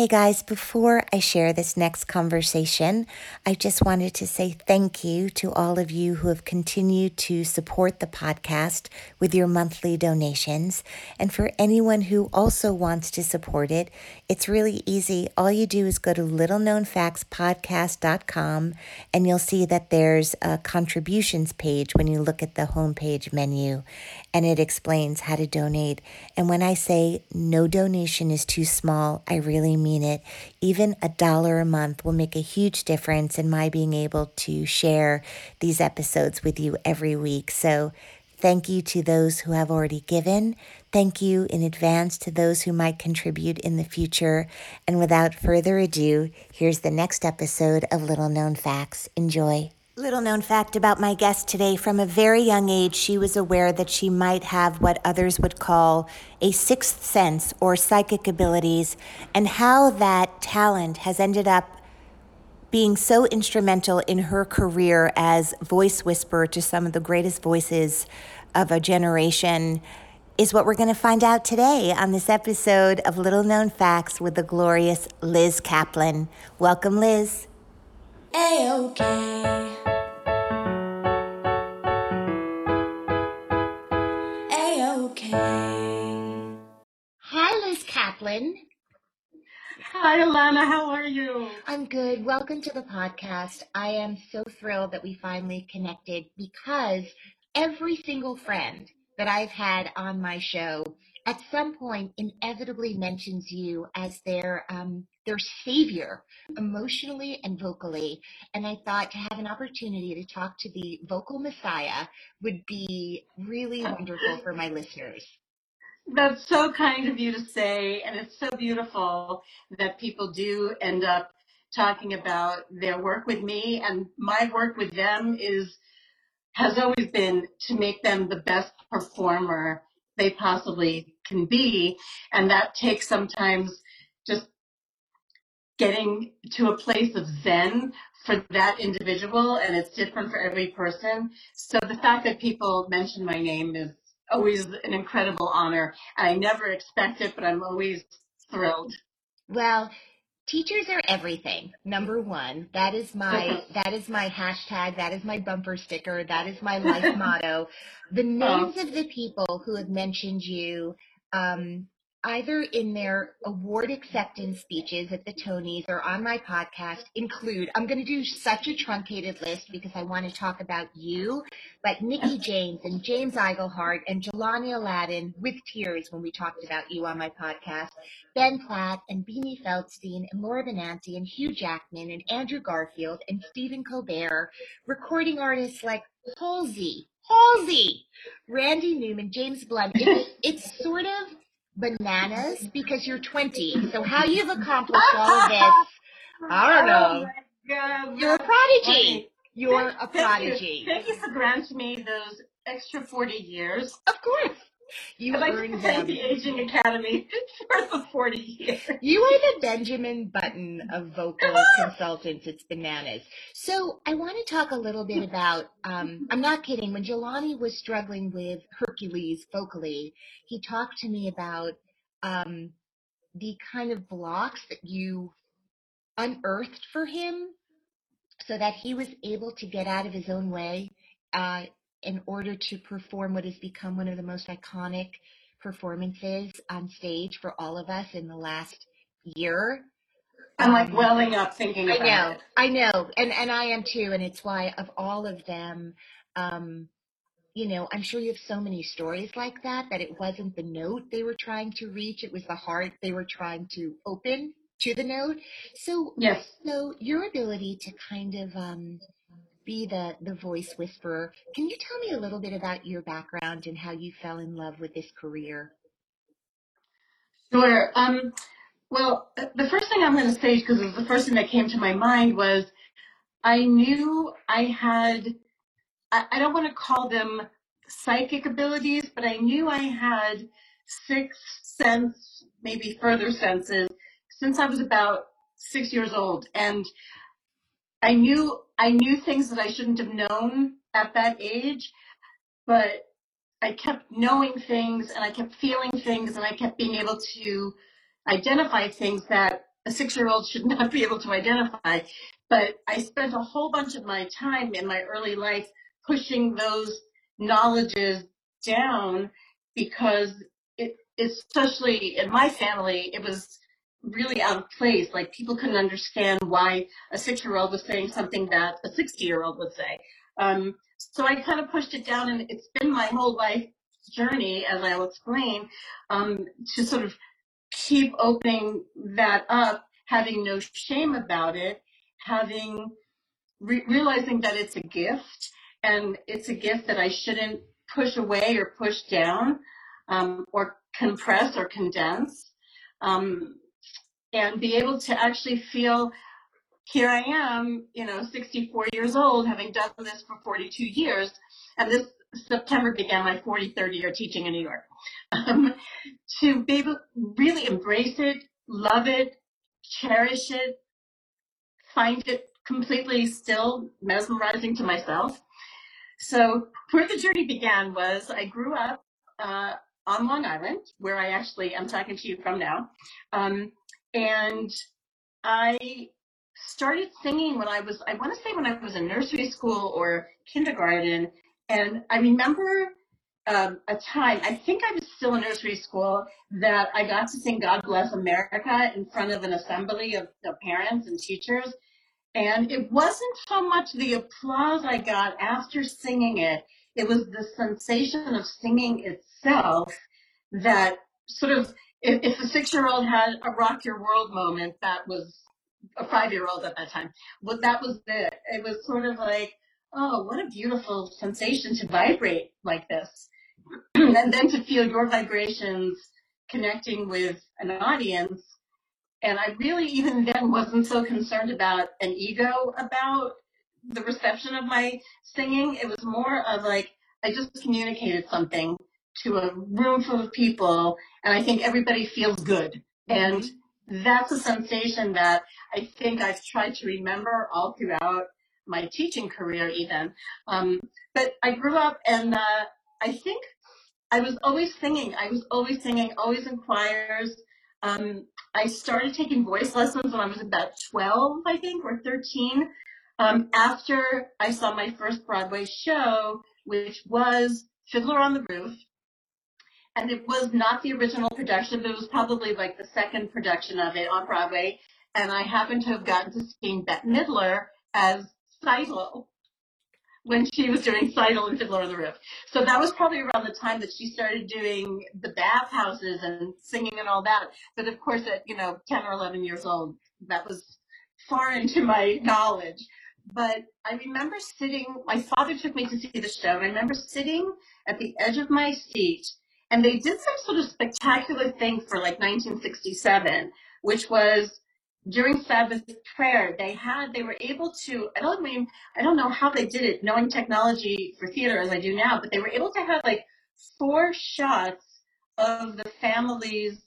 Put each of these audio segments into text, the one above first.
Hey guys, before I share this next conversation, I just wanted to say thank you to all of you who have continued to support the podcast with your monthly donations. And for anyone who also wants to support it, it's really easy. All you do is go to littleknownfactspodcast.com and you'll see that there's a contributions page when you look at the homepage menu and it explains how to donate. And when I say no donation is too small, I really mean it. Even a dollar a month will make a huge difference in my being able to share these episodes with you every week. So thank you to those who have already given. Thank you in advance to those who might contribute in the future. And without further ado, here's the next episode of Little Known Facts. Enjoy. Little known fact about my guest today from a very young age, she was aware that she might have what others would call a sixth sense or psychic abilities, and how that talent has ended up being so instrumental in her career as voice whisperer to some of the greatest voices of a generation is what we're going to find out today on this episode of Little Known Facts with the glorious Liz Kaplan. Welcome, Liz. A-OK. A-OK. Hi, Liz Kaplan. Hi, Ilana. How are you? I'm good. Welcome to the podcast. I am so thrilled that we finally connected because every single friend that I've had on my show at some point inevitably mentions you as their um, their savior emotionally and vocally. And I thought to have an opportunity to talk to the vocal messiah would be really wonderful for my listeners. That's so kind of you to say, and it's so beautiful that people do end up talking about their work with me, and my work with them is has always been to make them the best performer they possibly can be, and that takes sometimes just getting to a place of zen for that individual, and it's different for every person. So the fact that people mention my name is always an incredible honor. And I never expect it, but I'm always thrilled. Well, teachers are everything. Number one, that is my that is my hashtag. That is my bumper sticker. That is my life motto. The names of the people who have mentioned you, um, either in their award acceptance speeches at the Tonys or on my podcast include, I'm going to do such a truncated list because I want to talk about you, but Nikki James and James Iglehart and Jelani Alladin with tears when we talked about you on my podcast, Ben Platt and Beanie Feldstein and Laura Benanti and Hugh Jackman and Andrew Garfield and Stephen Colbert, recording artists like Halsey, Halsey, Randy Newman, James Blunt. It's, it's sort of bananas mm-hmm. because you're 20. So how you've accomplished all of this, I don't know. Oh You're a prodigy. You're a prodigy. Thank you for granting me those extra 40 years. Of course. You like earned to thank them. the Aging Academy for the 40 years. You are the Benjamin Button of vocal consultants. It's bananas. So I want to talk a little bit about, um, I'm not kidding, when Jelani was struggling with Hercules vocally, he talked to me about um, the kind of blocks that you unearthed for him so that he was able to get out of his own way uh, in order to perform what has become one of the most iconic performances on stage for all of us in the last year. I'm like Um, welling up thinking I about know, it. I know, I know. and and I am too, and it's why of all of them, um, you know, I'm sure you have so many stories like that that it wasn't the note they were trying to reach; it was the heart they were trying to open to the note. So, Yes. so your ability to kind of um, be the the voice whisperer. Can you tell me a little bit about your background and how you fell in love with this career? Sure. Um, well, the first thing I'm going to say, because it was the first thing that came to my mind, was I knew I had, I, I don't want to call them psychic abilities, but I knew I had sixth sense, maybe further senses, since I was about six years old. And I knew, I knew things that I shouldn't have known at that age, but I kept knowing things and I kept feeling things and I kept being able to identify things that a six year old should not be able to identify. But I spent a whole bunch of my time in my early life pushing those knowledges down because it, especially in my family, it was really out of place. Like people couldn't understand why a six year old was saying something that a 60 year old would say. Um, so I kind of pushed it down and it's been my whole life journey, as I'll explain, um, to sort of keep opening that up, having no shame about it, having re- realizing that it's a gift and it's a gift that I shouldn't push away or push down um, or compress or condense, um, and be able to actually feel here I am, you know, 64 years old, having done this for 42 years, and this September began my 43rd year teaching in New York. Um, to be able really embrace it, love it, cherish it, find it completely still mesmerizing to myself. So where the journey began was I grew up uh, on Long Island, where I actually am talking to you from now, um, and I started singing when I was, I want to say when I was in nursery school or kindergarten. And I remember um, a time, I think I was still in nursery school, that I got to sing God Bless America in front of an assembly of, of parents and teachers. And it wasn't so much the applause I got after singing it, it was the sensation of singing itself that sort of, if, if a six year old had a rock your world moment, that was a five year old at that time. Well, that was it. It was sort of like, oh, what a beautiful sensation to vibrate like this. and then to feel your vibrations connecting with an audience. And I really, even then, wasn't so concerned about an ego about the reception of my singing. It was more of like, I just communicated something to a room full of people, and I think everybody feels good. And that's a sensation that I think I've tried to remember all throughout my teaching career, even. Um, but I grew up, and uh, I think I was always singing. I was always singing, always in choirs. Um, I started taking voice lessons when I was about 12, I think, or 13, um, after I saw my first Broadway show, which was Fiddler on the Roof. And it was not the original production, but it was probably like the second production of it on Broadway. And I happened to have gotten to see Bette Midler as Tzeitel when she was doing Tzeitel and Fiddler on the Roof. So that was probably around the time that she started doing the bathhouses and singing and all that. But of course, at you know 10 or 11 years old, that was far into my knowledge. But I remember sitting. My father took me to see the show, I remember sitting at the edge of my seat. And they did some sort of spectacular thing for like 1967, which was during Sabbath prayer, they had, they were able to, I don't mean, I don't know how they did it, knowing technology for theater as I do now, but they were able to have like four shots of the families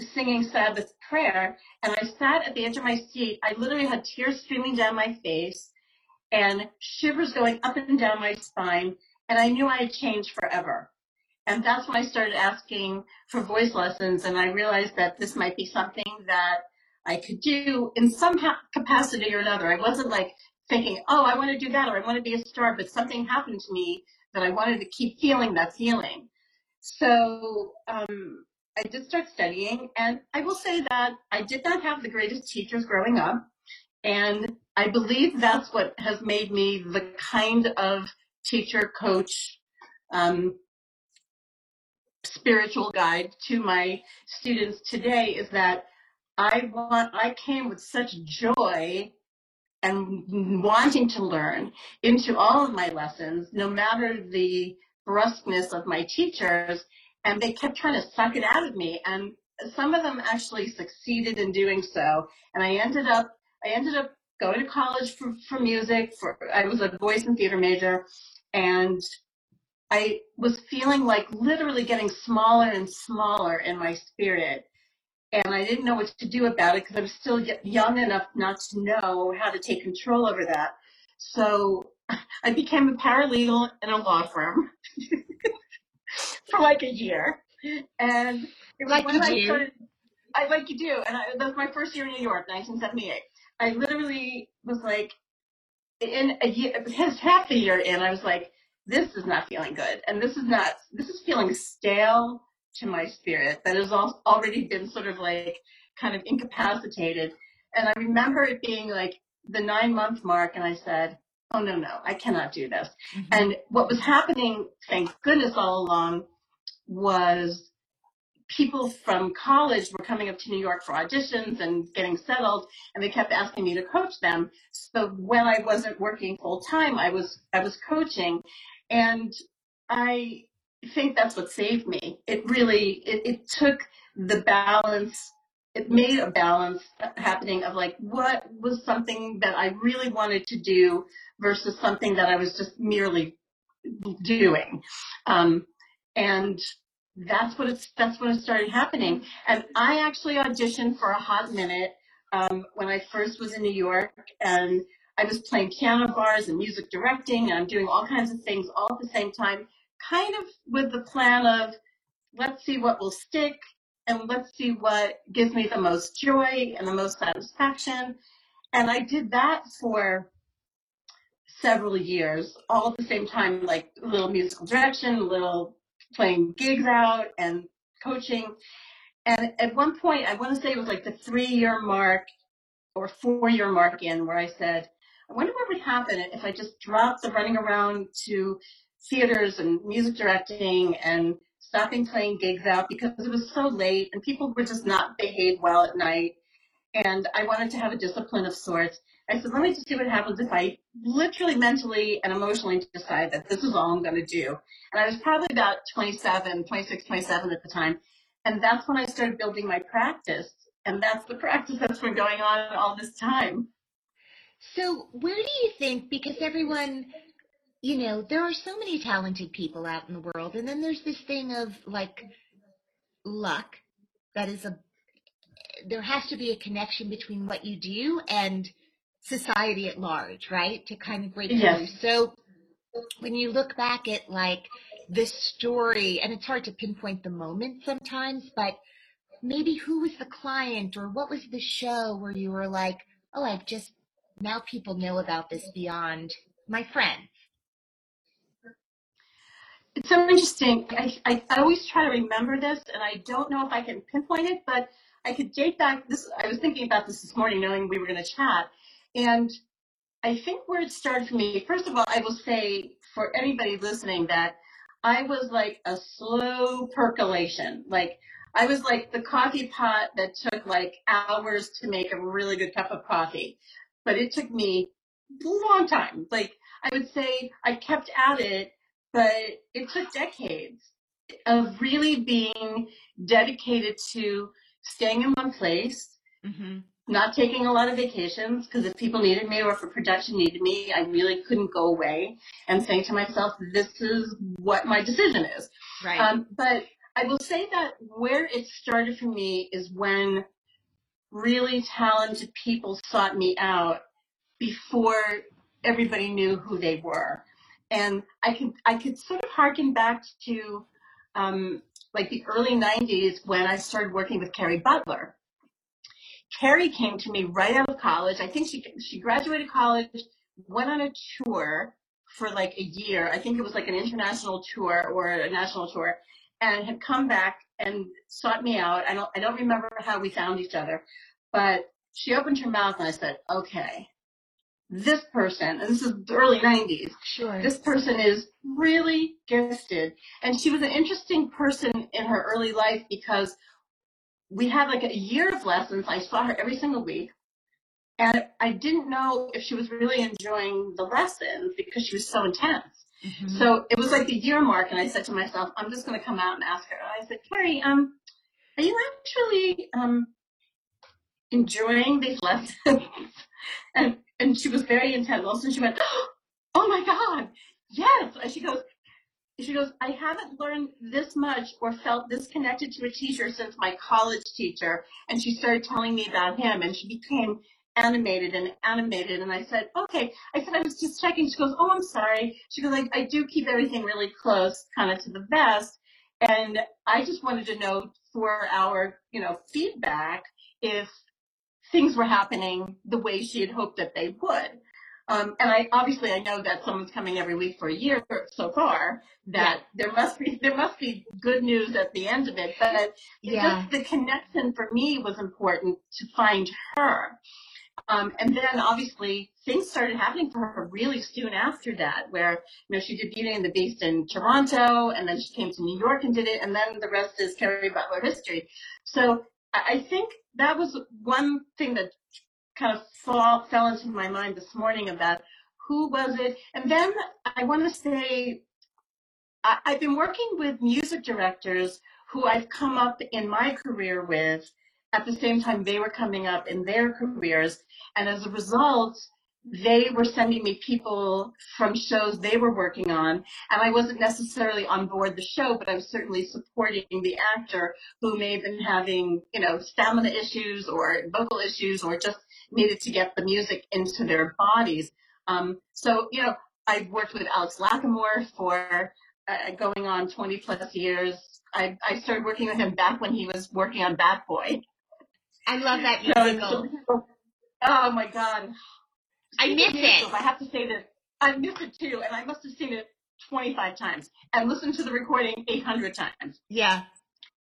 singing Sabbath prayer. And I sat at the edge of my seat. I literally had tears streaming down my face and shivers going up and down my spine. And I knew I had changed forever. And that's when I started asking for voice lessons. And I realized that this might be something that I could do in some capacity or another. I wasn't like thinking, oh, I want to do that or I want to be a star, but something happened to me that I wanted to keep feeling that feeling. So um, I did start studying, and I will say that I did not have the greatest teachers growing up. And I believe that's what has made me the kind of teacher, coach, um, spiritual guide to my students today is that I want, I came with such joy and wanting to learn into all of my lessons, no matter the brusqueness of my teachers, and they kept trying to suck it out of me. And some of them actually succeeded in doing so. And I ended up, I ended up going to college for, for music. For I was a voice and theater major, and I was feeling like literally getting smaller and smaller in my spirit. And I didn't know what to do about it because I was still young enough not to know how to take control over that. So I became a paralegal in a law firm. for like a year. And it was like when I do. started, I like you do. And I, that was my first year in New York, 1978. I literally was like, in a year, his half a year in, I was like, this is not feeling good. And this is not, this is feeling stale to my spirit that has already been sort of like kind of incapacitated. And I remember it being like the nine month mark, and I said, oh no, no, I cannot do this. Mm-hmm. And what was happening, thank goodness all along, was people from college were coming up to New York for auditions and getting settled, and they kept asking me to coach them. So when I wasn't working full time, I was I was coaching, and I think that's what saved me. It really it, it took the balance. It made a balance happening of like what was something that I really wanted to do versus something that I was just merely doing. Um, and that's what it's that's when it started happening. And I actually auditioned for a hot minute um, when I first was in New York, and I was playing piano bars and music directing, and I'm doing all kinds of things all at the same time, kind of with the plan of let's see what will stick and let's see what gives me the most joy and the most satisfaction. And I did that for several years, all at the same time, like little musical direction, little playing gigs out and coaching. And at one point, I want to say it was like the three year mark or four year mark in where I said, I wonder what would happen if I just dropped the running around to theaters and music directing and stopping playing gigs out because it was so late and people would just not behave well at night. And I wanted to have a discipline of sorts. I said, let me just see what happens if I literally mentally and emotionally decide that this is all I'm going to do. And I was probably about 27, 26, 27 at the time. And that's when I started building my practice. And that's the practice that's been going on all this time. So, where do you think, because everyone, you know, there are so many talented people out in the world, and then there's this thing of like luck that is a, there has to be a connection between what you do and society at large, right? To kind of break yes. through. So when you look back at like this story, and it's hard to pinpoint the moment sometimes, but maybe who was the client or what was the show where you were like, oh, I've just, now people know about this beyond my friend. It's so interesting. I, I, I always try to remember this, and I don't know if I can pinpoint it, but I could date back this. I was thinking about this this morning, knowing we were going to chat. And I think where it started for me, first of all, I will say for anybody listening that I was like a slow percolation. Like I was like the coffee pot that took like hours to make a really good cup of coffee. But it took me a long time. Like I would say I kept at it, but it took decades of really being dedicated to staying in one place, mm-hmm not taking a lot of vacations because if people needed me or if a production needed me, I really couldn't go away and saying to myself, this is what my decision is. Right. Um, but I will say that where it started for me is when really talented people sought me out before everybody knew who they were. And I could, I could sort of harken back to, um, like the early 90s when I started working with Kerry Butler. Carrie came to me right out of college. I think she, she graduated college, went on a tour for like a year. I think it was like an international tour or a national tour and had come back and sought me out. I don't, I don't remember how we found each other, but she opened her mouth and I said, okay, this person, and this is the early 90s, sure. this person is really gifted. And she was an interesting person in her early life because we had like a year of lessons. I saw her every single week. And I didn't know if she was really enjoying the lessons because she was so intense. Mm-hmm. So it was like the year mark, and I said to myself, I'm just going to come out and ask her. I said, Kerry, um, are you actually um, enjoying these lessons? and and she was very intense. And she went, Oh my God, yes. And she goes, she goes, I haven't learned this much or felt this connected to a teacher since my college teacher. And she started telling me about him and she became animated and animated. And I said, okay. I said, I was just checking. She goes, oh, I'm sorry. She goes, I, I do keep everything really close, kind of to the vest. And I just wanted to know for our, you know, feedback if things were happening the way she had hoped that they would. Um, and I obviously I know that someone's coming every week for a year so far. That yeah. there must be there must be good news at the end of it. But yeah. just the connection for me was important to find her. Um, and then obviously things started happening for her really soon after that, where you know she did Beauty and the Beast in Toronto, and then she came to New York and did it, and then the rest is Kerry Butler history. So I think that was one thing that kind of fall, fell into my mind this morning about who was it. And then I want to say I, I've been working with music directors who I've come up in my career with at the same time they were coming up in their careers. And as a result, they were sending me people from shows they were working on, and I wasn't necessarily on board the show, but I was certainly supporting the actor who may have been having, you know, stamina issues or vocal issues or just needed to get the music into their bodies. Um, so, you know, I've worked with Alex Lacamoire for uh, going on 20 plus years. I, I started working with him back when he was working on Bat Boy. I love that musical. So, oh my God. I miss it. I have to say that I miss it too, and I must have seen it 25 times and listened to the recording 800 times. Yeah.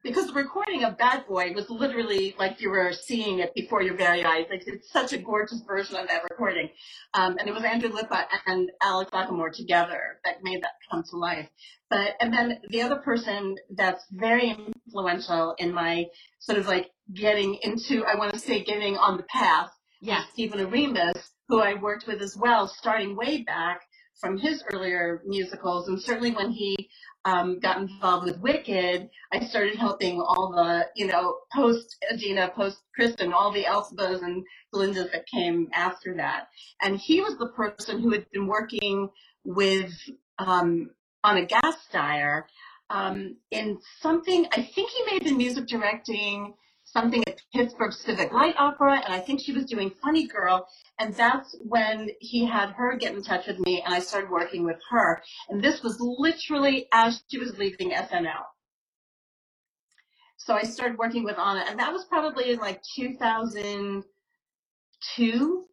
Because the recording of Bat Boy was literally like you were seeing it before your very eyes. Like it's such a gorgeous version of that recording. Um, and it was Andrew Lippa and Alex Lacamoire together that made that come to life. But, and then the other person that's very influential in my sort of like getting into, I want to say getting on the path yeah. Stephen Oremus, who I worked with as well, starting way back from his earlier musicals. And certainly when he um, got involved with Wicked, I started helping all the, you know, post Gina, post Kristen, all the Elphabas and Glindas that came after that. And he was the person who had been working with, um, Ana Gasteyer, um, in something, I think he may have been music directing something at Pittsburgh Civic Light Opera, and I think she was doing Funny Girl, and that's when he had her get in touch with me, and I started working with her. And this was literally as she was leaving SNL. So I started working with Ana, and that was probably in like 2002.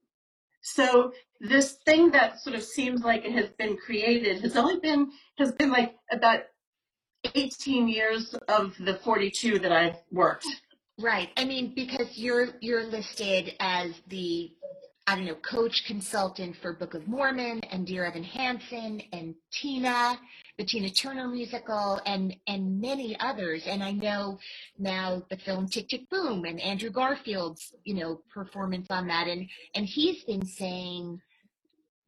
So this thing that sort of seems like it has been created has only been has been like about 18 years of the 42 that I've worked. Right. I mean, because you're you're listed as the I don't know, coach consultant for Book of Mormon and Dear Evan Hansen and Tina, the Tina Turner musical, and and many others. And I know now the film Tick Tick Boom and Andrew Garfield's you know performance on that, and and he's been saying,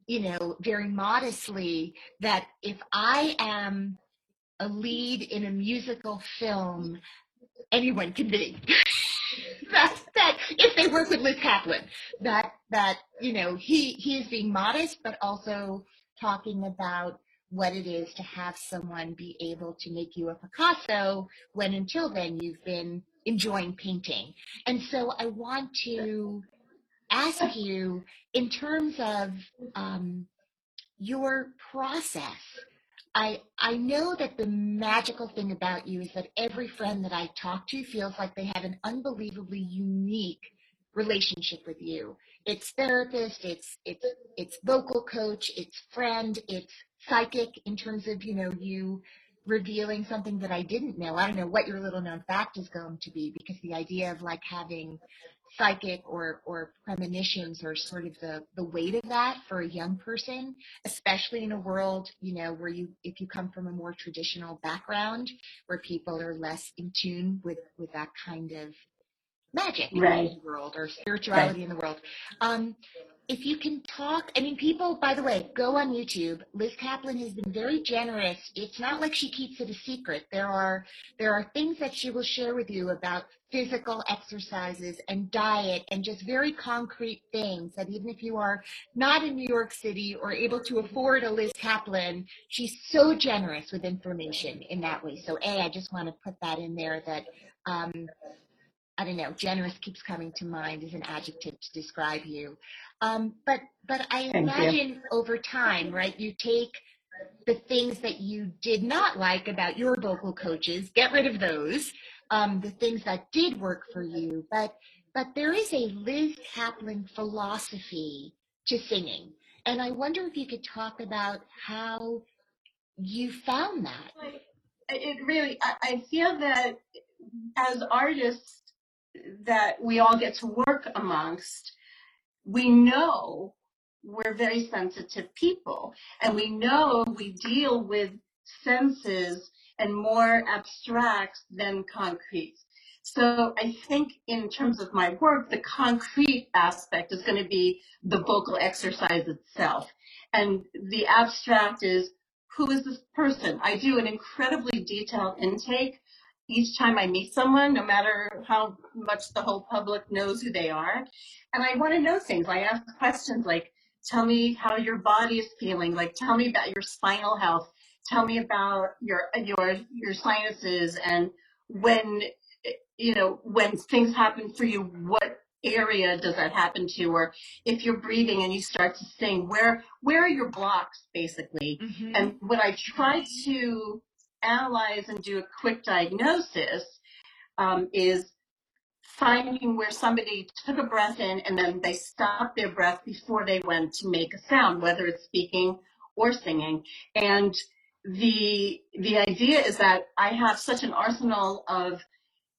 you know, very modestly that if I am a lead in a musical film anyone can be. that that if they work with Liz Kaplan, that that you know he he is being modest, but also talking about what it is to have someone be able to make you a Picasso when until then you've been enjoying painting. And so I want to ask you in terms of um, your process. I I know that the magical thing about you is that every friend that I talk to feels like they have an unbelievably unique relationship with you. It's therapist, it's it's it's vocal coach, it's friend, it's psychic in terms of, you know, you revealing something that I didn't know. I don't know what your little known fact is going to be because the idea of like having psychic or or premonitions or sort of the the weight of that for a young person especially in a world you know where you if you come from a more traditional background where people are less in tune with with that kind of magic Right. in the world or spirituality Right. in the world um if you can talk, I mean, people, by the way, go on YouTube. Liz Kaplan has been very generous. It's not like she keeps it a secret. There are there are things that she will share with you about physical exercises and diet and just very concrete things that even if you are not in New York City or able to afford a Liz Kaplan, she's so generous with information in that way. So A, I just want to put that in there that um, I don't know, generous keeps coming to mind as an adjective to describe you. Um, but but I Thank you. imagine over time, right? You take the things that you did not like about your vocal coaches, get rid of those. Um, the things that did work for you, but but there is a Liz Kaplan philosophy to singing, and I wonder if you could talk about how you found that. It really, I, I feel that as artists that we all get to work amongst, we know we're very sensitive people and we know we deal with senses and more abstract than concrete. So I think in terms of my work, the concrete aspect is going to be the vocal exercise itself. And the abstract is who is this person? I do an incredibly detailed intake each time I meet someone, no matter how much the whole public knows who they are. And I want to know things. I ask questions like, tell me how your body is feeling. Like, tell me about your spinal health. Tell me about your, your, your sinuses and when, you know, when things happen for you, what area does that happen to? Or if you're breathing and you start to sing, where, where are your blocks basically? Mm-hmm. And when I try to analyze and do a quick diagnosis, um, is finding where somebody took a breath in and then they stopped their breath before they went to make a sound, whether it's speaking or singing. And the the idea is that I have such an arsenal of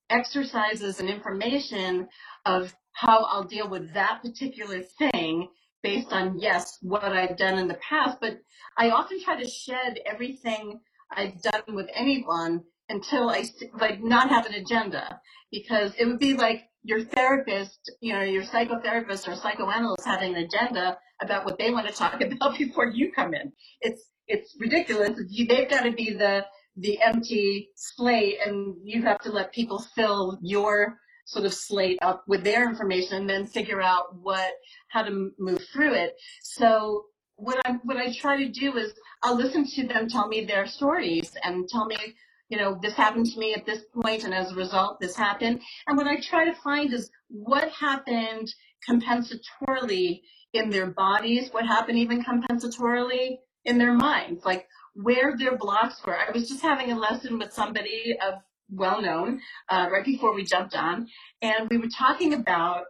exercises and information of how I'll deal with that particular thing based on yes what I've done in the past but I often try to shed everything I've done with anyone until I like not have an agenda. Because it would be like your therapist you know your psychotherapist or psychoanalyst having an agenda about what they want to talk about before you come in. It's it's ridiculous. You, they've got to be the the empty slate and you have to let people fill your sort of slate up with their information and then figure out what how to move through it. So what i what i try to do is i'll listen to them tell me their stories and tell me you know this happened to me at this point and as a result this happened and what i try to find is what happened compensatorily in their bodies what happened even compensatorily in their minds like where their blocks were. I was just having a lesson with somebody of well known uh, right before we jumped on, and we were talking about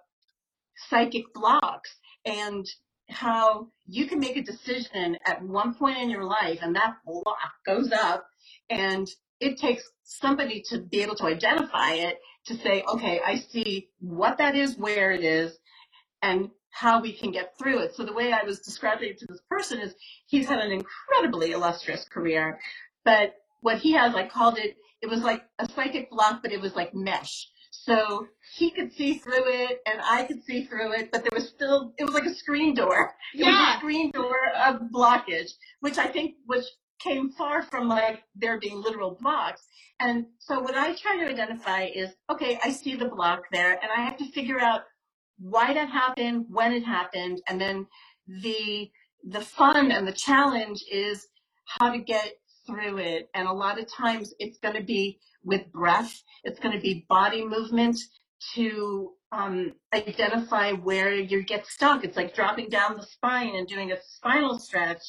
psychic blocks and how you can make a decision at one point in your life and that block goes up and it takes somebody to be able to identify it to say okay i see what that is where it is and how we can get through it. So the way I was describing it to this person is he's had an incredibly illustrious career, but what he has, I called it, it was like a psychic block, but it was like mesh. So he could see through it and I could see through it, but there was still, it was like a screen door. It was a Yeah. screen door of blockage, which I think was came far from like there being literal blocks. And so what I try to identify is, okay, I see the block there and I have to figure out why that happened, when it happened, and then the the fun and the challenge is how to get through it. And a lot of times it's going to be with breath. It's going to be body movement to um, identify where you get stuck. It's like dropping down the spine and doing a spinal stretch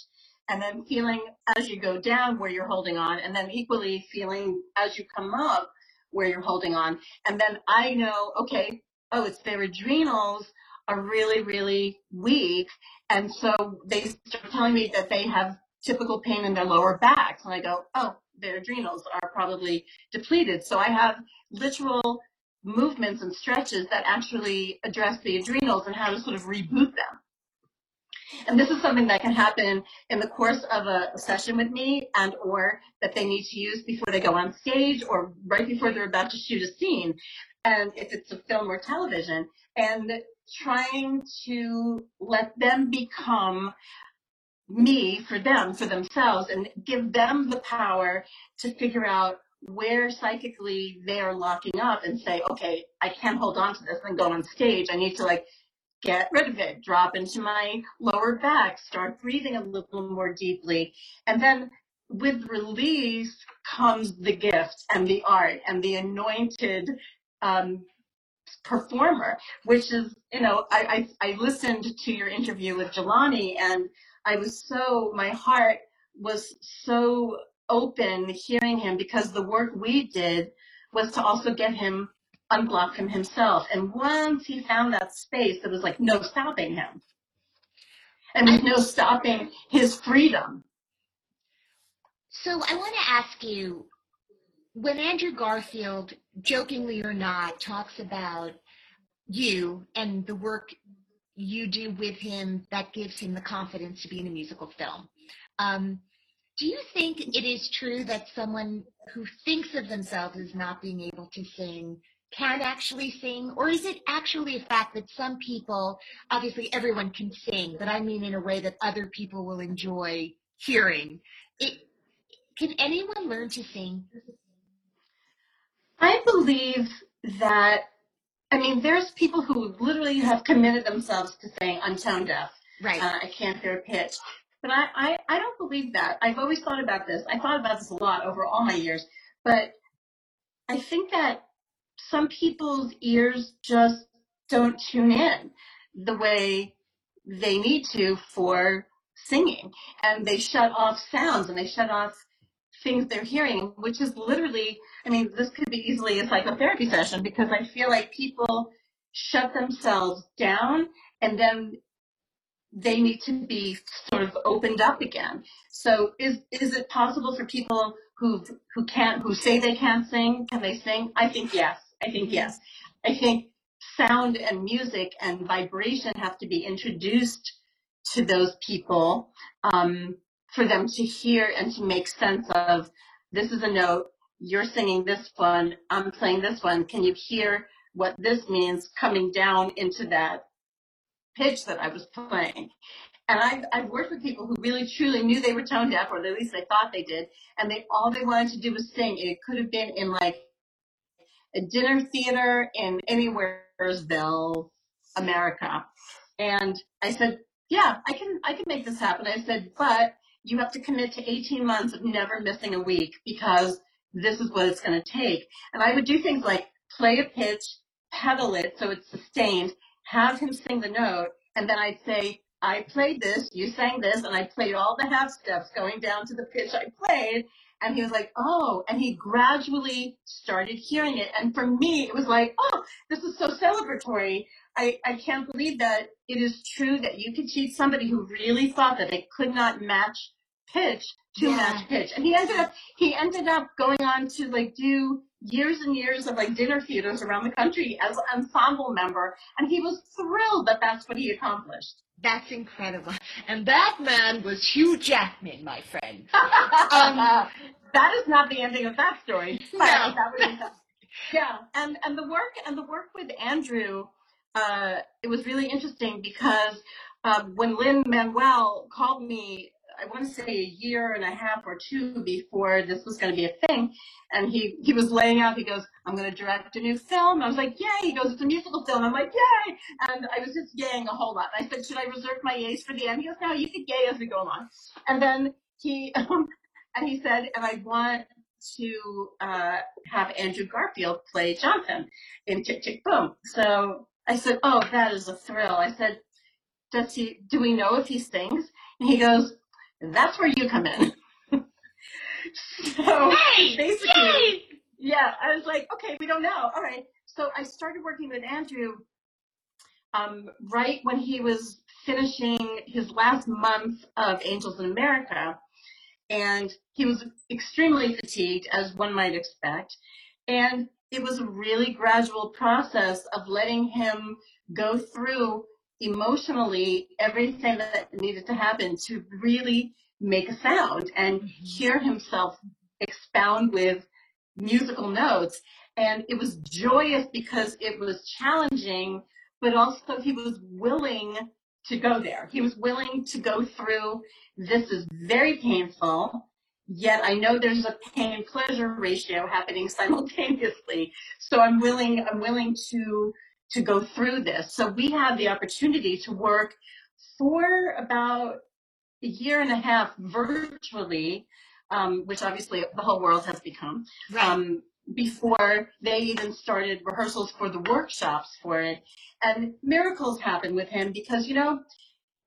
and then feeling as you go down where you're holding on and then equally feeling as you come up where you're holding on. And then I know, okay, oh, it's their adrenals are really, really weak. And so they start telling me that they have typical pain in their lower backs. And I go, oh, their adrenals are probably depleted. So I have literal movements and stretches that actually address the adrenals and how to sort of reboot them. And this is something that can happen in the course of a session with me and or that they need to use before they go on stage or right before they're about to shoot a scene. And if it's a film or television and trying to let them become me for them, for themselves, and give them the power to figure out where psychically they are locking up and say, okay, I can't hold on to this and go on stage. I need to like get rid of it, drop into my lower back, start breathing a little more deeply. And then with release comes the gift and the art and the anointed um, performer, which is, you know, I, I, I listened to your interview with Jelani and I was so, my heart was so open hearing him because the work we did was to also get him unblock him himself. And once he found that space, there was like no stopping him. And there's no stopping his freedom. So I want to ask you, when Andrew Garfield, jokingly or not, talks about you and the work you do with him that gives him the confidence to be in a musical film. Um, do you think it is true that someone who thinks of themselves as not being able to sing can actually sing? Or is it actually a fact that some people, obviously everyone can sing, but I mean in a way that other people will enjoy hearing? It, can anyone learn to sing? I believe that I mean, there's people who literally have committed themselves to saying, I'm tone deaf. Right. Uh, I can't hear a pitch. But I, I, I don't believe that. I've always thought about this. I thought about this a lot over all my years. But I think that some people's ears just don't tune in the way they need to for singing. And they shut off sounds and they shut off things they're hearing, which is literally, I mean, this could be easily a psychotherapy session because I feel like people shut themselves down and then they need to be sort of opened up again. So is is it possible for people who who can't who say they can't sing, can they sing? I think yes. I think yes. I think sound and music and vibration have to be introduced to those people um, for them to hear and to make sense of this is a note, you're singing this one, I'm playing this one. Can you hear what this means coming down into that pitch that I was playing? And I've, I've worked with people who really truly knew they were tone deaf, or at least they thought they did, and they all they wanted to do was sing. It could have been in like a dinner theater in anywheresville, America. And I said, yeah, I can, I can make this happen. I said, but you have to commit to 18 months of never missing a week because this is what it's going to take. And I would do things like play a pitch, pedal it so it's sustained, have him sing the note, and then I'd say, I played this, you sang this, and I played all the half steps going down to the pitch I played. And he was like, oh, and he gradually started hearing it. And for me, it was like, oh, this is so celebratory. I, I can't believe that it is true that you could teach somebody who really thought that they could not match pitch to Yeah. match pitch. And he ended up he ended up going on to like do years and years of like dinner theaters around the country as an ensemble member and he was thrilled that that's what he accomplished. That's incredible. And that man was Hugh Jackman, my friend. that is not the ending of that story. No. yeah, and and the work and the work with Andrew, uh, it was really interesting because um, when Lin-Manuel called me I want to say a year and a half or two before this was going to be a thing. And he, he was laying out, he goes, I'm going to direct a new film. I was like, yay. He goes, it's a musical film. I'm like, yay. And I was just yaying a whole lot. I said, should I reserve my yays for the end? He goes, no, you can yay as we go along. And then he, um, and he said, and I want to uh, have Andrew Garfield play Jonathan in Tick Tick Boom. So I said, oh, that is a thrill. I said, does he, do we know if he sings? And he goes, that's where you come in. so Hey, basically, yay! yeah, I was like, okay, we don't know. All right. So I started working with Andrew um, right when he was finishing his last month of Angels in America. And he was extremely fatigued, as one might expect. And it was a really gradual process of letting him go through emotionally everything that needed to happen to really make a sound and mm-hmm. hear himself expound with musical notes. And it was joyous because it was challenging, but also he was willing to go there. He was willing to go through, this is very painful, yet I know there's a pain pleasure ratio happening simultaneously. So I'm willing, I'm willing to, to go through this. So we had the opportunity to work for about a year and a half virtually, um, which obviously the whole world has become Right. um, before they even started rehearsals for the workshops for it. And miracles happened with him because, you know,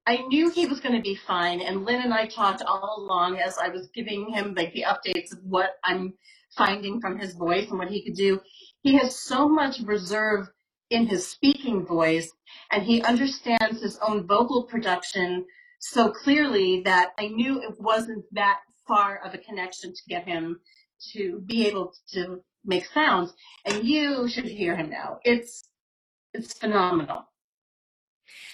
I knew he was going to be fine. And Lin and I talked all along as I was giving him like the updates of what I'm finding from his voice and what he could do. He has so much reserve in his speaking voice and he understands his own vocal production so clearly that I knew it wasn't that far of a connection to get him to be able to make sounds. And you should hear him now. It's it's phenomenal.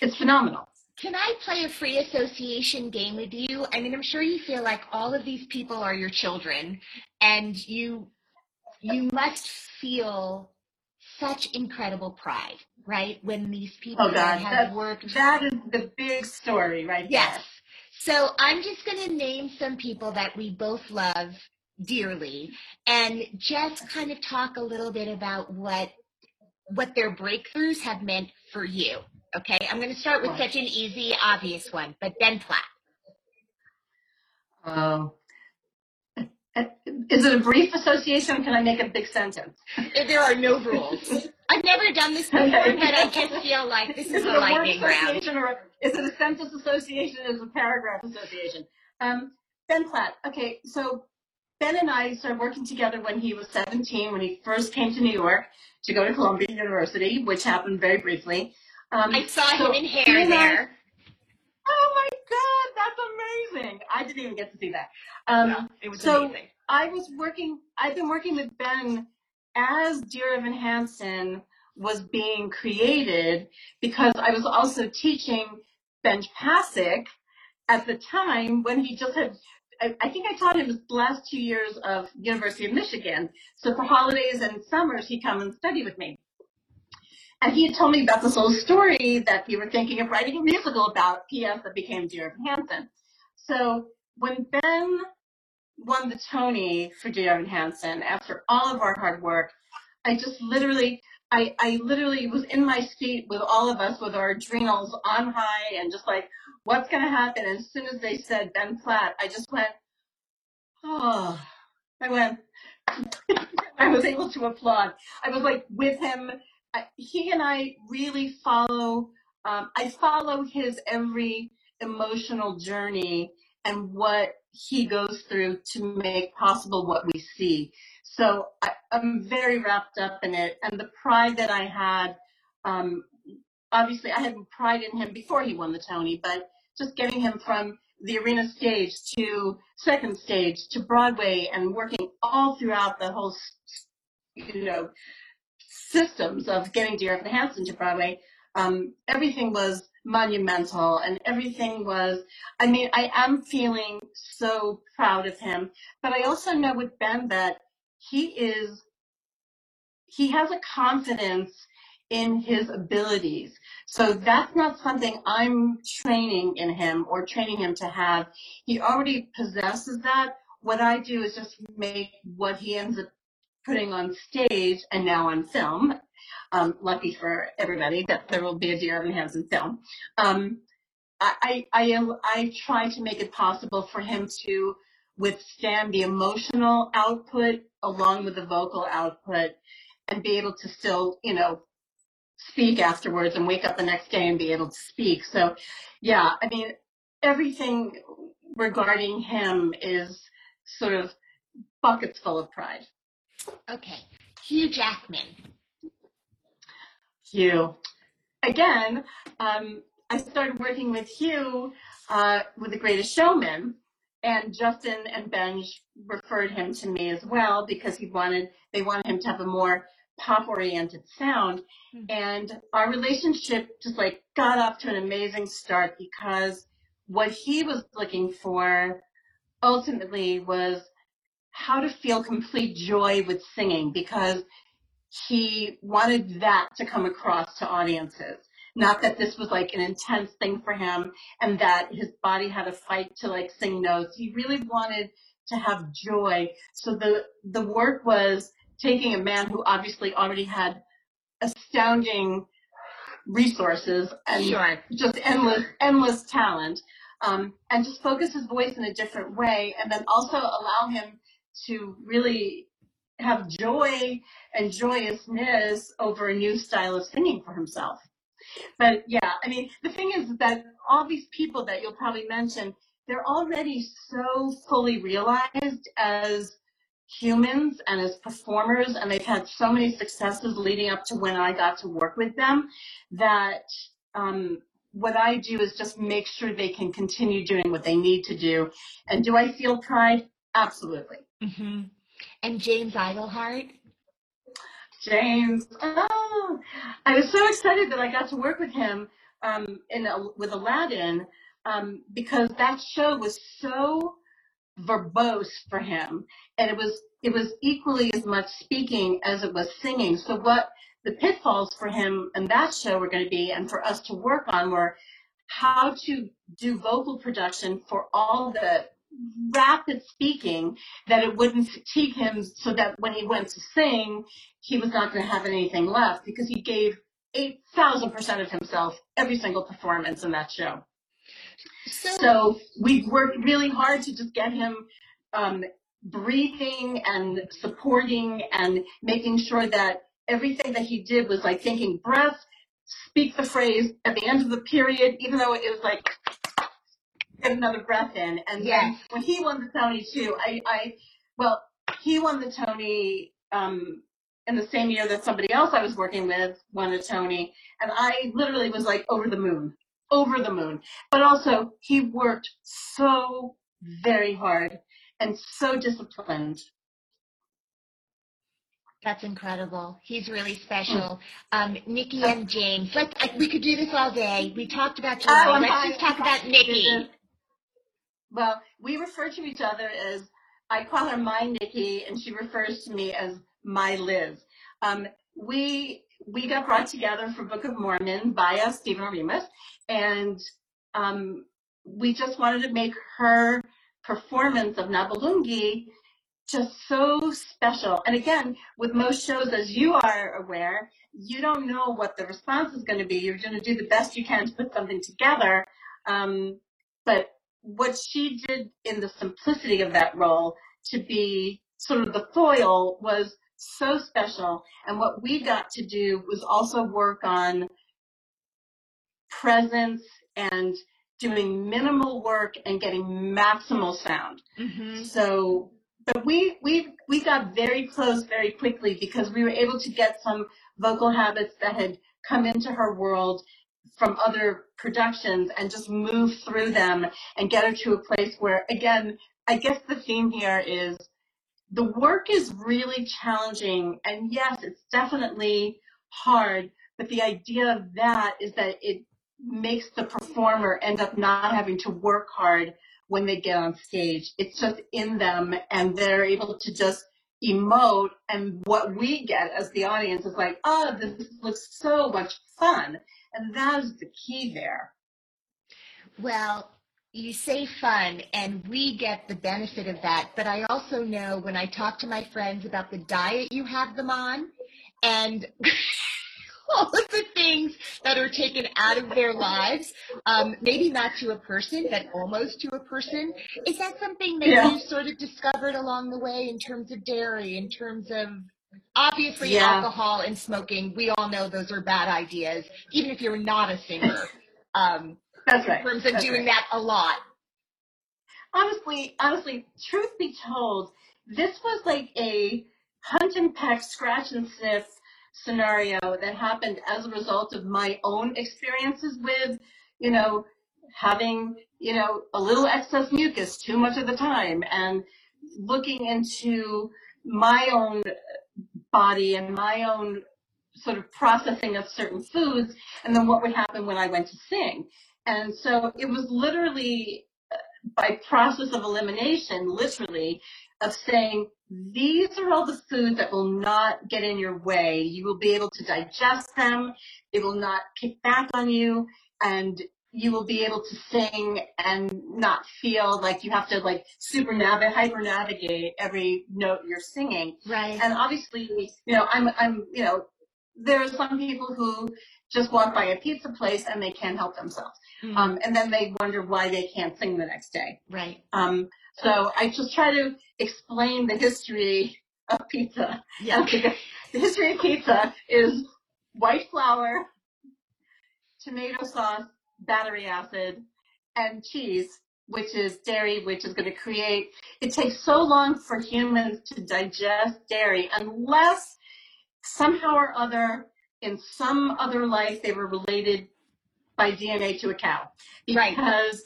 It's phenomenal. Can I play a free association game with you? I mean, I'm sure you feel like all of these people are your children, and you you must feel such incredible pride, right? When these people Oh God, have that, worked that is the big story right Yes. So I'm just going to name some people that we both love dearly and just kind of talk a little bit about what what their breakthroughs have meant for you. Okay? I'm going to start with such an easy, obvious one, but Ben Platt. Oh. Is it a brief association? Can I make a big sentence? There are no rules. I've never done this before, Okay. but I just feel like this is Is a it a lightning round. association or is it a sentence association? Is it a paragraph association? Um, ben Platt. Okay, so Ben and I started working together when he was 17, when he first came to New York to go to Columbia University, which happened very briefly. Um, I saw so him in he hair and I- oh my God, that's amazing! I didn't even get to see that. Um, it was so amazing. I was working, I've been working with Ben as Dear Evan Hansen was being created because I was also teaching Benj Pasek at the time when he just had, I, I think I taught him his last two years of University of Michigan. So for holidays and summers, he'd come and study with me. And he had told me about this little story that we were thinking of writing a musical about, P.S. that became Dear Evan Hansen. So when Ben won the Tony for Dear Evan Hansen after all of our hard work. I just literally, I, I literally was in my seat with all of us with our adrenals on high and just like, what's going to happen? And as soon as they said Ben Platt, I just went, oh, I went, I was able to applaud. I was like with him. He and I really follow, um, I follow his every emotional journey and what he goes through to make possible what we see. So I, I'm very wrapped up in it, and the pride that I had. Um, obviously, I had pride in him before he won the Tony, but just getting him from the arena stage to second stage to Broadway and working all throughout the whole, you know, systems of getting Dear Evan Hansen to Broadway. Um, everything was monumental and everything was, I mean, I am feeling so proud of him, but I also know with Ben that he is, he has a confidence in his abilities. So that's not something I'm training in him or training him to have. He already possesses that. What I do is just make what he ends up putting on stage and now on film. Um, lucky for everybody that there will be a Dear Evan Hansen film. Um, I, I, I try to make it possible for him to withstand the emotional output along with the vocal output and be able to still, you know, speak afterwards and wake up the next day and be able to speak. So, yeah, I mean, everything regarding him is sort of buckets full of pride. Okay. Hugh Jackman. Hugh. Again, um, I started working with Hugh uh, with The Greatest Showman, and Justin and Benj referred him to me as well because he wanted they wanted him to have a more pop oriented sound. Mm-hmm. And our relationship just like got off to an amazing start because what he was looking for ultimately was how to feel complete joy with singing because he wanted that to come across to audiences. Not that this was like an intense thing for him and that his body had to fight to like sing notes. He really wanted to have joy. So the, the work was taking a man who obviously already had astounding resources and sure. just endless, endless talent, um, and just focus his voice in a different way, and then also allow him to really have joy and joyousness over a new style of singing for himself. But yeah, I mean, the thing is that all these people that you'll probably mention, they're already so fully realized as humans and as performers, and they've had so many successes leading up to when I got to work with them that um, what I do is just make sure they can continue doing what they need to do. And do I feel pride? Absolutely. Mm-hmm. And James Iglehart? James, oh, I was so excited that I got to work with him um, in a, with Aladdin um, because that show was so verbose for him, and it was it was equally as much speaking as it was singing. So what the pitfalls for him and that show were going to be, and for us to work on, were how to do vocal production for all the rapid speaking that it wouldn't fatigue him so that when he went to sing, he was not going to have anything left because he gave 8,000% of himself every single performance in that show. So, so we worked really hard to just get him um, breathing and supporting and making sure that everything that he did was like thinking breath, speak the phrase at the end of the period, even though it was like get another breath in. And yes. then when he won the Tony too, I, I, well, he won the Tony um, in the same year that somebody else I was working with won a Tony, and I literally was like over the moon, over the moon. But also, he worked so very hard and so disciplined. That's incredible. He's really special. Um, Nikki M. James. Let's. we could do this all day. We talked about July. Oh, Let's just talk about Nikki. Well, we refer to each other as, I call her my Nikki, and she refers to me as my Liz. Um, we we got brought together for Book of Mormon by us, Stephen Oremus, and um, we just wanted to make her performance of Nabulungi just so special. And again, with most shows, as you are aware, you don't know what the response is going to be. You're going to do the best you can to put something together. Um, but what she did in the simplicity of that role to be sort of the foil was so special. And what we got to do was also work on presence and doing minimal work and getting maximal sound. Mm-hmm. So, but we, we, we got very close very quickly because we were able to get some vocal habits that had come into her world from other productions and just move through them and get her to a place where, again, I guess the theme here is the work is really challenging. And yes, it's definitely hard, but the idea of that is that it makes the performer end up not having to work hard when they get on stage. It's just in them and they're able to just emote and what we get as the audience is like, oh, this looks so much fun. And that is the key there. Well, you say fun, and we get the benefit of that. But I also know when I talk to my friends about the diet you have them on, and all of the things that are taken out of their lives, um, maybe not to a person, but almost to a person. Is that something that Yeah. you sort of discovered along the way in terms of dairy, in terms of obviously Yeah. alcohol and smoking? We all know those are bad ideas, even if you're not a singer. Um, That's in right. terms of That's doing right. that a lot. honestly, honestly, truth be told, this was like a hunt and peck, scratch and sniff scenario that happened as a result of my own experiences with, you know, having, you know, a little excess mucus too much of the time and looking into my own body and my own sort of processing of certain foods and then what would happen when I went to sing. And so it was literally uh, by process of elimination, literally, of saying, these are all the foods that will not get in your way. You will be able to digest them. It will not kick back on you and you will be able to sing and not feel like you have to like super navigate, hyper navigate every note you're singing. Right. And obviously, you know, I'm, I'm, you know, there are some people who just walk by a pizza place and they can't help themselves. Mhm. Um, and then they wonder why they can't sing the next day. right. Um, so I just try to explain the history of pizza. Yeah. The history of pizza is white flour, tomato sauce, battery acid, and cheese, which is dairy, which is going to create, it takes so long for humans to digest dairy unless somehow or other in some other life they were related by DNA to a cow Right. because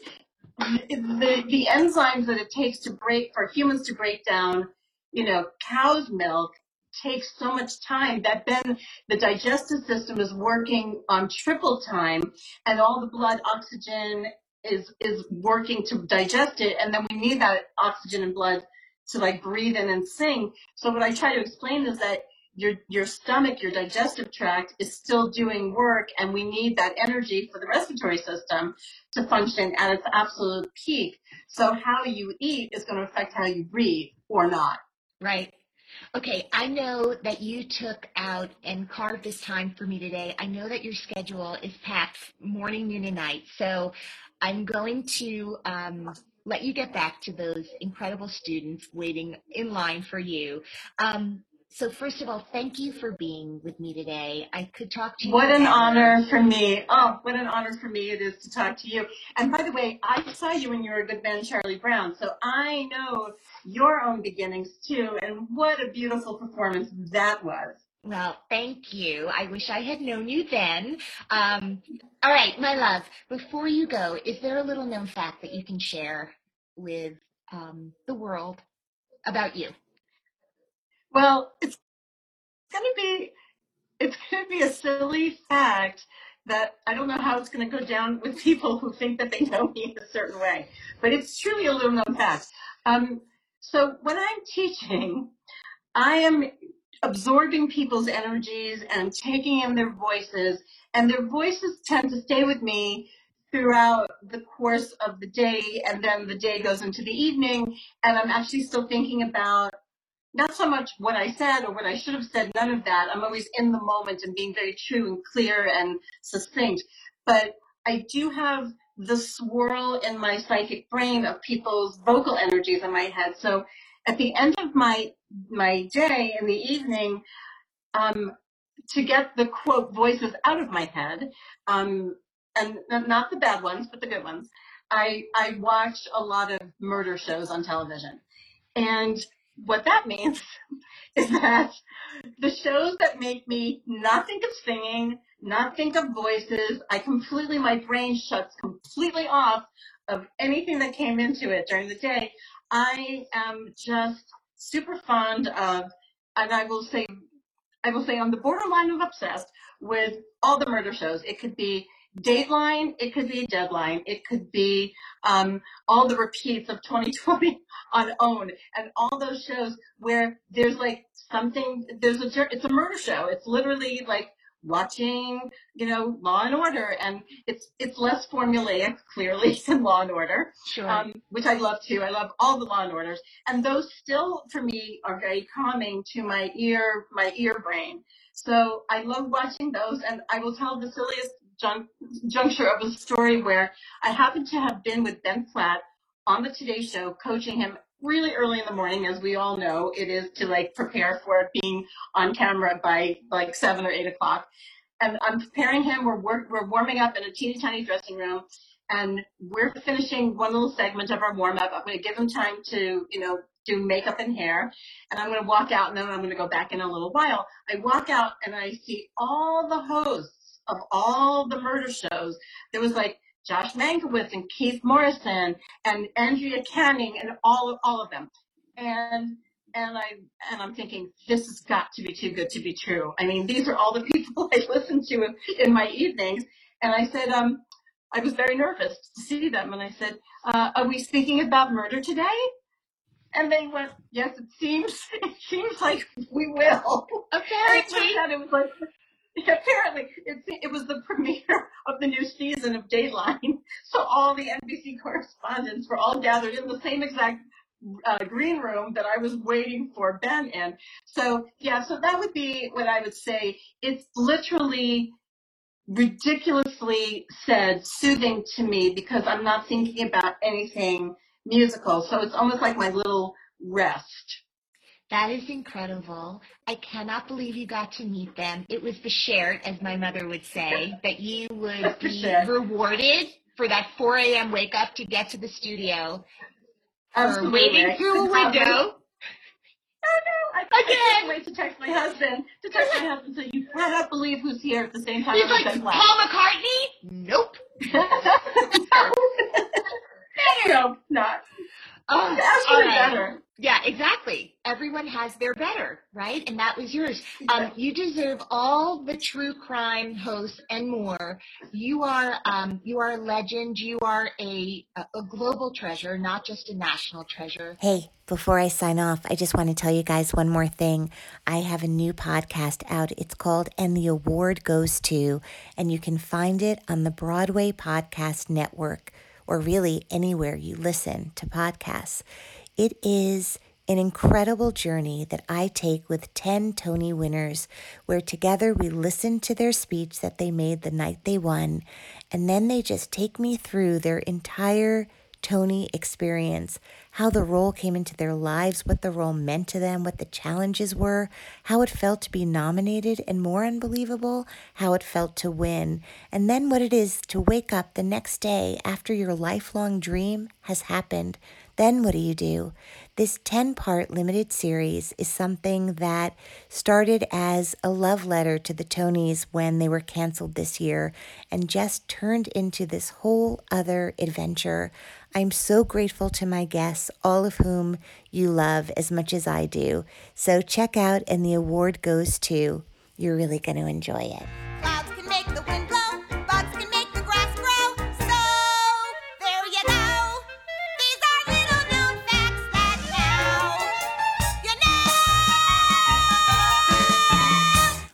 the the enzymes that it takes to break for humans to break down, you know, cow's milk takes so much time that then the digestive system is working on triple time and all the blood oxygen is is working to digest it and then we need that oxygen and blood to like breathe in and sing. So what I try to explain is that your your stomach, your digestive tract is still doing work and we need that energy for the respiratory system to function at its absolute peak. So how you eat is going to affect how you breathe or not. Right. Okay, I know that you took out and carved this time for me today. I know that your schedule is packed morning, noon, and night. So I'm going to um, let you get back to those incredible students waiting in line for you. Um, so first of all, thank you for being with me today. I could talk to you. What an honor for me. Oh, what an honor for me it is to talk to you. And by the way, I saw you when you were a good man, Charlie Brown. So I know your own beginnings too. And what a beautiful performance that was. Well, thank you. I wish I had known you then. Um, all right, my love, before you go, is there a little known fact that you can share with um, the world about you? Well, it's going to be it's going to be a silly fact that I don't know how it's going to go down with people who think that they know me in a certain way, but it's truly a little known fact. Um, so when I'm teaching, I am absorbing people's energies and taking in their voices, and their voices tend to stay with me throughout the course of the day, and then the day goes into the evening, and I'm actually still thinking about not so much what I said or what I should have said, none of that. I'm always in the moment and being very true and clear and succinct. But I do have the swirl in my psychic brain of people's vocal energies in my head. So at the end of my my day in the evening, um, to get the quote voices out of my head, um, and not the bad ones, but the good ones, I I watch a lot of murder shows on television. And what that means is that the shows that make me not think of singing, not think of voices, I completely, my brain shuts completely off of anything that came into it during the day. I am just super fond of, and I will say, I will say on the borderline of obsessed with all the murder shows. It could be Dateline, it could be Deadline, it could be um, all the repeats of 2020 on OWN, and all those shows where there's like something. There's a it's a murder show. It's literally like watching, you know, Law and Order, and it's it's less formulaic, clearly, than Law and Order, Sure. um, which I love too. I love all the Law and Orders, and those still, for me, are very calming to my ear, my ear brain. So I love watching those, and I will tell the silliest jun- juncture of a story where I happened to have been with Ben Platt on the Today Show, coaching him really early in the morning, as we all know it is to like prepare for being on camera by like seven or eight o'clock. And I'm preparing him. We're work, we're warming up in a teeny tiny dressing room, and we're finishing one little segment of our warm up. I'm going to give him time to you know do makeup and hair, and I'm going to walk out, and then I'm going to go back in a little while. I walk out and I see all the hosts of all the murder shows. There was like Josh Mankiewicz and Keith Morrison and Andrea Canning and all all of them. And and I and I'm thinking this has got to be too good to be true. I mean, these are all the people I listen to in, in my evenings. And I said, um, I was very nervous to see them, and I said, uh, "Are we speaking about murder today?" And they went, "Yes, it seems it seems like we will." Apparently. it was like apparently it, it was the premiere of the new season of Dateline. So all the NBC correspondents were all gathered in the same exact uh, green room that I was waiting for Ben in. So yeah, so that would be what I would say. It's literally ridiculously said, soothing to me because I'm not thinking about anything musical. So it's almost like my little rest. That is incredible. I cannot believe you got to meet them. It was the shirt, as my mother would say, that you would be rewarded for that 4 a.m. wake up to get to the studio, Absolutely. waiting through a window. Oh no! I, I can't wait to text my husband. To text my husband, so you cannot believe who's here at the same time. He's like. Paul McCartney? Nope. no, not. Oh, Actually, all right. better. Yeah, exactly. Everyone has their better, right? And that was yours. Um, you deserve all the true crime hosts and more. You are um, you are a legend. You are a a global treasure, not just a national treasure. Hey, before I sign off, I just want to tell you guys one more thing. I have a new podcast out. It's called And the Award Goes To, and you can find it on the Broadway Podcast Network or really anywhere you listen to podcasts. It is an incredible journey that I take with 10 Tony winners, where together we listen to their speech that they made the night they won, and then they just take me through their entire Tony experience, how the role came into their lives, what the role meant to them, what the challenges were, how it felt to be nominated, and more unbelievable, how it felt to win, and then what it is to wake up the next day after your lifelong dream has happened. Then what do you do? This 10 part limited series is something that started as a love letter to the Tonys when they were canceled this year and just turned into this whole other adventure. I'm so grateful to my guests, all of whom you love as much as I do. So check out, and the award goes to. You're really going to enjoy it.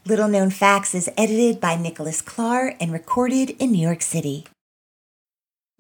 Little Known Facts is edited by Nicholas Clark and recorded in New York City.